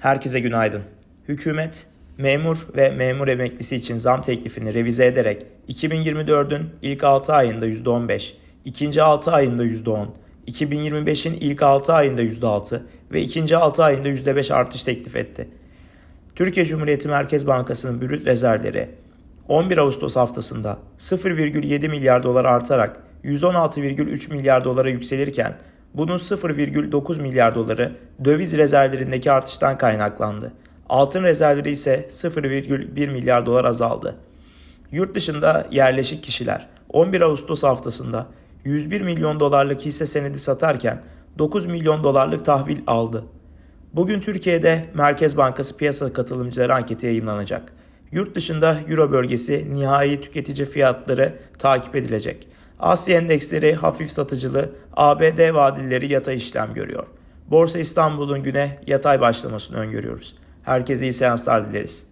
Herkese günaydın. Hükümet, memur ve memur emeklisi için zam teklifini revize ederek 2024'ün ilk 6 ayında %15, ikinci 6 ayında %10, 2025'in ilk 6 ayında %6 ve ikinci 6 ayında %5 artış teklif etti. Türkiye Cumhuriyeti Merkez Bankası'nın brüt rezervleri 11 Ağustos haftasında 0,7 milyar dolar artarak 116,3 milyar dolara yükselirken bunun 0,9 milyar doları döviz rezervlerindeki artıştan kaynaklandı. Altın rezervleri ise 0,1 milyar dolar azaldı. Yurt dışında yerleşik kişiler 11 Ağustos haftasında 101 milyon dolarlık hisse senedi satarken 9 milyon dolarlık tahvil aldı. Bugün Türkiye'de Merkez Bankası piyasa katılımcıları anketi yayınlanacak. Yurt dışında Euro bölgesi nihai tüketici fiyatları takip edilecek. Asya endeksleri hafif satıcılı, ABD vadilleri yatay işlem görüyor. Borsa İstanbul'un güne yatay başlamasını öngörüyoruz. Herkese iyi seanslar dileriz.